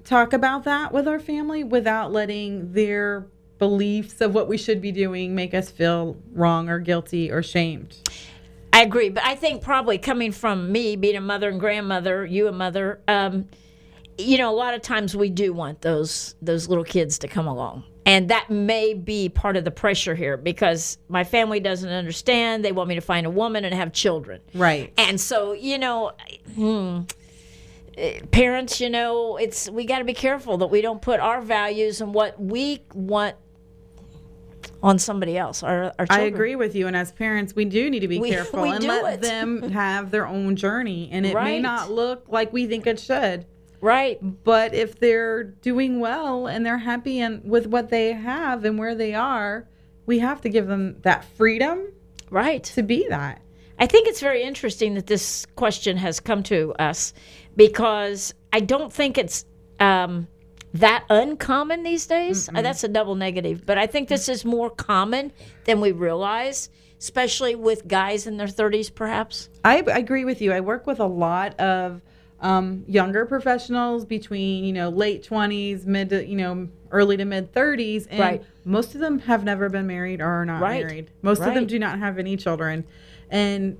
talk about that with our family without letting their beliefs of what we should be doing make us feel wrong or guilty or shamed. I agree, but I think probably coming from me being a mother and grandmother, you a mother, um, you know, a lot of times we do want those those little kids to come along. And that may be part of the pressure here because my family doesn't understand. They want me to find a woman and have children. Right. And so, you know, hmm, eh, parents, you know, it's we got to be careful that we don't put our values and what we want on somebody else. Our, our I agree with you. And as parents, we do need to be We- careful we and let it. them have their own journey. And it may not look like we think it should. Right. But if they're doing well and they're happy and with what they have and where they are, we have to give them that freedom Right. to be that. I think it's very interesting that this question has come to us because I don't think it's um, that uncommon these days. Uh, that's a double negative, but I think this is more common than we realize, especially with guys in their 30s, perhaps. I, I agree with you. I work with a lot of um, younger professionals between you know late twenties, mid to you know early to mid thirties, and Right. most of them have never been married or are not Right. married. Most of them do not have any children, and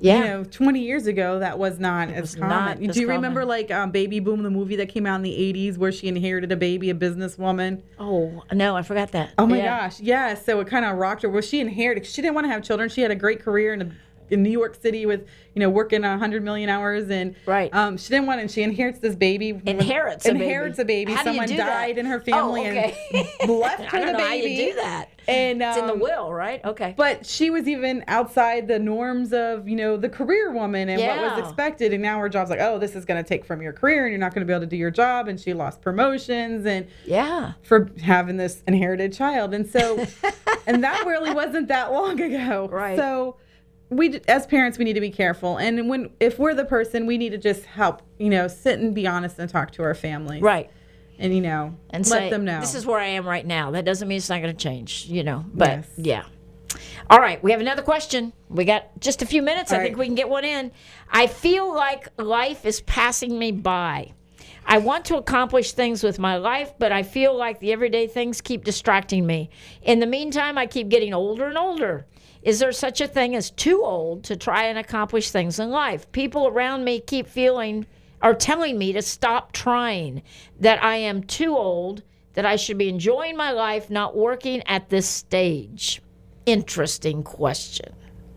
Yeah. you know, 20 years ago, that was not as was common. not Do you remember like um, Baby Boom, the movie that came out in the 80s where she inherited a baby, a businesswoman? oh, no, I forgot that. Oh my Yeah. gosh, yeah. So it kind of rocked her. Well, she inherited. She didn't want to have children. She had a great career in a, in New York City with you know working a hundred million hours and Right. Um, she didn't want, and she inherits this baby. Inherits a baby. inherits a baby. How do you Someone do that? died in her Oh, family okay. and left her I don't the know how you do that. And It's in the um, will, right? Okay. but she was even outside the norms of you know the career woman and what was expected and now her job's like oh this is going to take from your career and you're not going to be able to do your job and she lost promotions and yeah. for having this inherited child and so and that really wasn't that long ago Right. so we as parents we need to be careful and when if we're the person we need to just help you know sit and be honest and talk to our family Right. And you know and let say, them know This is where I am right now. That doesn't mean it's not going to change, you know. But Yes. yeah. All right, we have another question. We got just a few minutes. I All think we can get one in. I feel like life is passing me by. I want to accomplish things with my life, but I feel like the everyday things keep distracting me. In the meantime, I keep getting older and older. Is there such a thing as too old to try and accomplish things in life? People around me keep feeling or telling me to stop trying, that I am too old, that I should be enjoying my life, not working at this stage. Interesting question.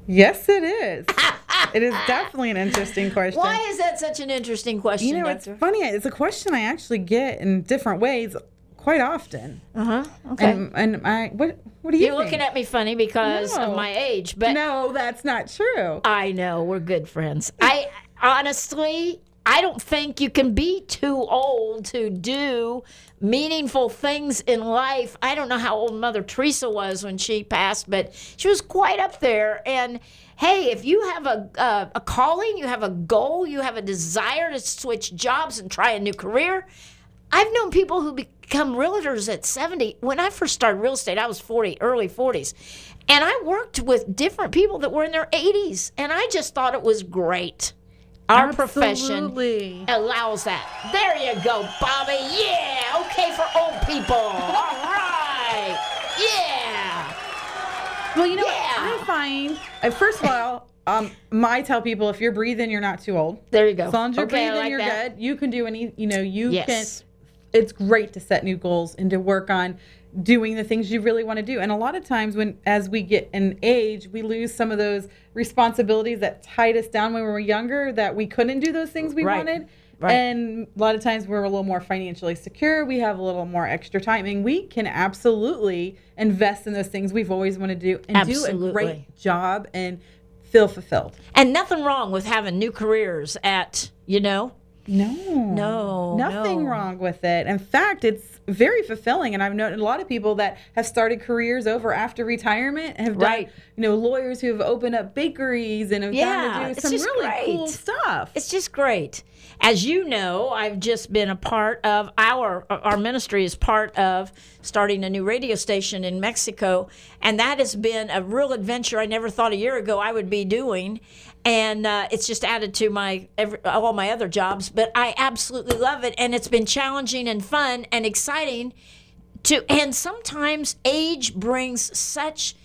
yes it is it is definitely an interesting question Why is that such an interesting question? You know, it's funny. It's a question I actually get in different ways quite often. Uh-huh. Okay. And and I what what do you You're think? looking at me funny because No. of my age, but no, that's not true. I know we're good friends. I honestly, I don't think you can be too old to do meaningful things in life. I don't know how old Mother Teresa was when she passed, but she was quite up there. And hey, if you have a a calling, you have a goal, you have a desire to switch jobs and try a new career. I've known people who become realtors at 70. When I first started real estate, I was 40, early 40s. And I worked with different people that were in their 80s. And I just thought it was great. Our Absolutely. profession allows that. There you go, Bobby. Yeah. Okay for old people. All right. Yeah. Well, you know Yeah. what I find. Uh, first of all, um, I tell people if you're breathing, you're not too old. There you go. As long as you're Okay, breathing, like you're that. good. You can do any. You know, you Yes. can. It's great to set new goals and to work on doing the things you really want to do. And a lot of times, when as we get in age, we lose some of those responsibilities that tied us down when we were younger. That we couldn't do those things we Right. wanted. Right. And a lot of times we're a little more financially secure. We have a little more extra time, and we can absolutely invest in those things we've always wanted to do and do a great job and feel fulfilled. And nothing wrong with having new careers at, you know, No, No, nothing no. wrong with it. In fact, it's very fulfilling, and I've known a lot of people that have started careers over after retirement have done, Right. you know, lawyers who have opened up bakeries and have Yeah, done some really great. cool stuff. It's just great. As you know, I've just been a part of our our ministry is part of starting a new radio station in Mexico, and that has been a real adventure. I never thought a year ago I would be doing, and uh, it's just added to my every, all my other jobs. But I absolutely love it, and it's been challenging and fun and exciting. To and sometimes age brings such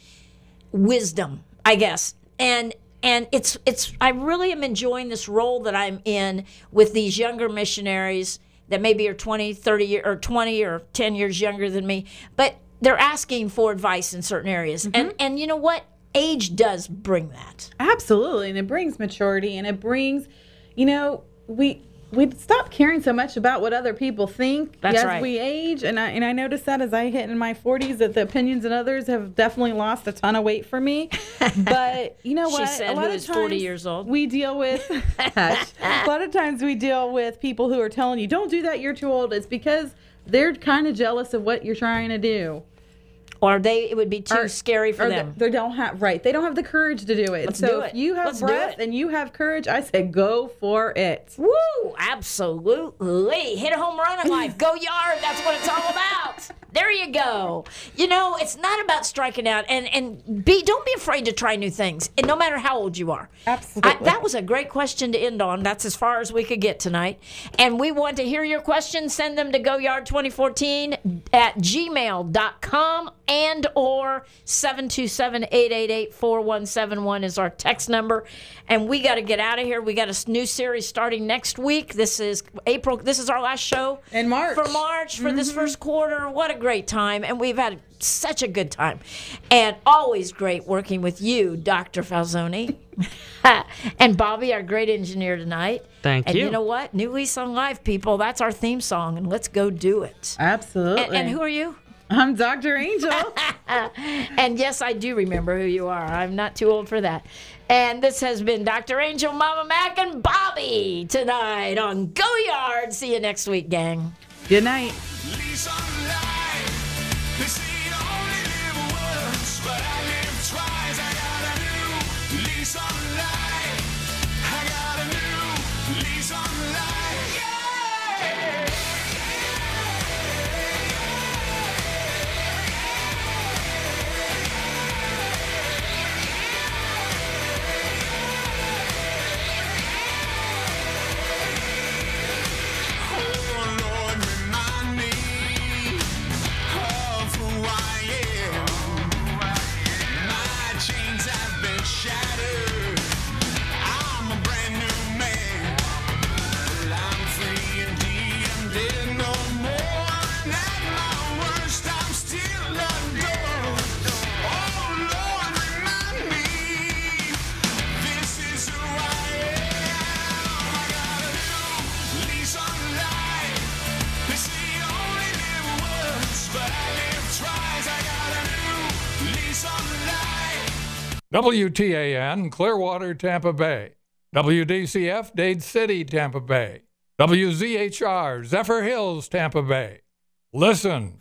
wisdom, I guess. And and it's it's I really am enjoying this role that I'm in with these younger missionaries that maybe are 20, 30 or 20 or 10 years younger than me, but they're asking for advice in certain areas. And and you know what? Age does bring that. Absolutely, and it brings maturity, and it brings, you know, we we stop caring so much about what other people think That's as right. we age, and I and I noticed that as I hit in my forties that the opinions of others have definitely lost a ton of weight for me. But you know She what? said a lot who of is 40 times years old. We deal with Hush. a lot of times we deal with people who are telling you, "Don't do that. You're too old." It's because they're kind of jealous of what you're trying to do. Or they it would be too Or- scary for them. They, they don't have right. They don't have the courage to do it. Let's so do if you have Let's breath and you have courage, I say go for it. Woo! Absolutely. Hit a home run in life. Go yard. That's what it's all about. There you go. You know, it's not about striking out and and be don't be afraid to try new things. And no matter how old you are. Absolutely. I, that was a great question to end on. That's as far as we could get tonight. And we want to hear your questions. Send them to goyard2014 at gmail.com and or 727-888-4171 is our text number. And we got to get out of here. We got a new series starting next week. This is April. This is our last show In March. for March for this mm-hmm. first quarter. What a great time. And we've had such a good time. And always great working with you, Dr. Falzoni. and Bobby, our great engineer tonight. Thank and you. And you know what? New Lease on Life, people. That's our theme song. And let's go do it. Absolutely. And, and who are you? I'm Dr. Angel. And yes, I do remember who you are. I'm not too old for that. And this has been Dr. Angel, Mama Mac, and Bobby tonight on Go Yard. See you next week, gang. Good night. WTAN, Clearwater, Tampa Bay. WDCF, Dade City, Tampa Bay. WZHR, Zephyrhills, Tampa Bay. Listen,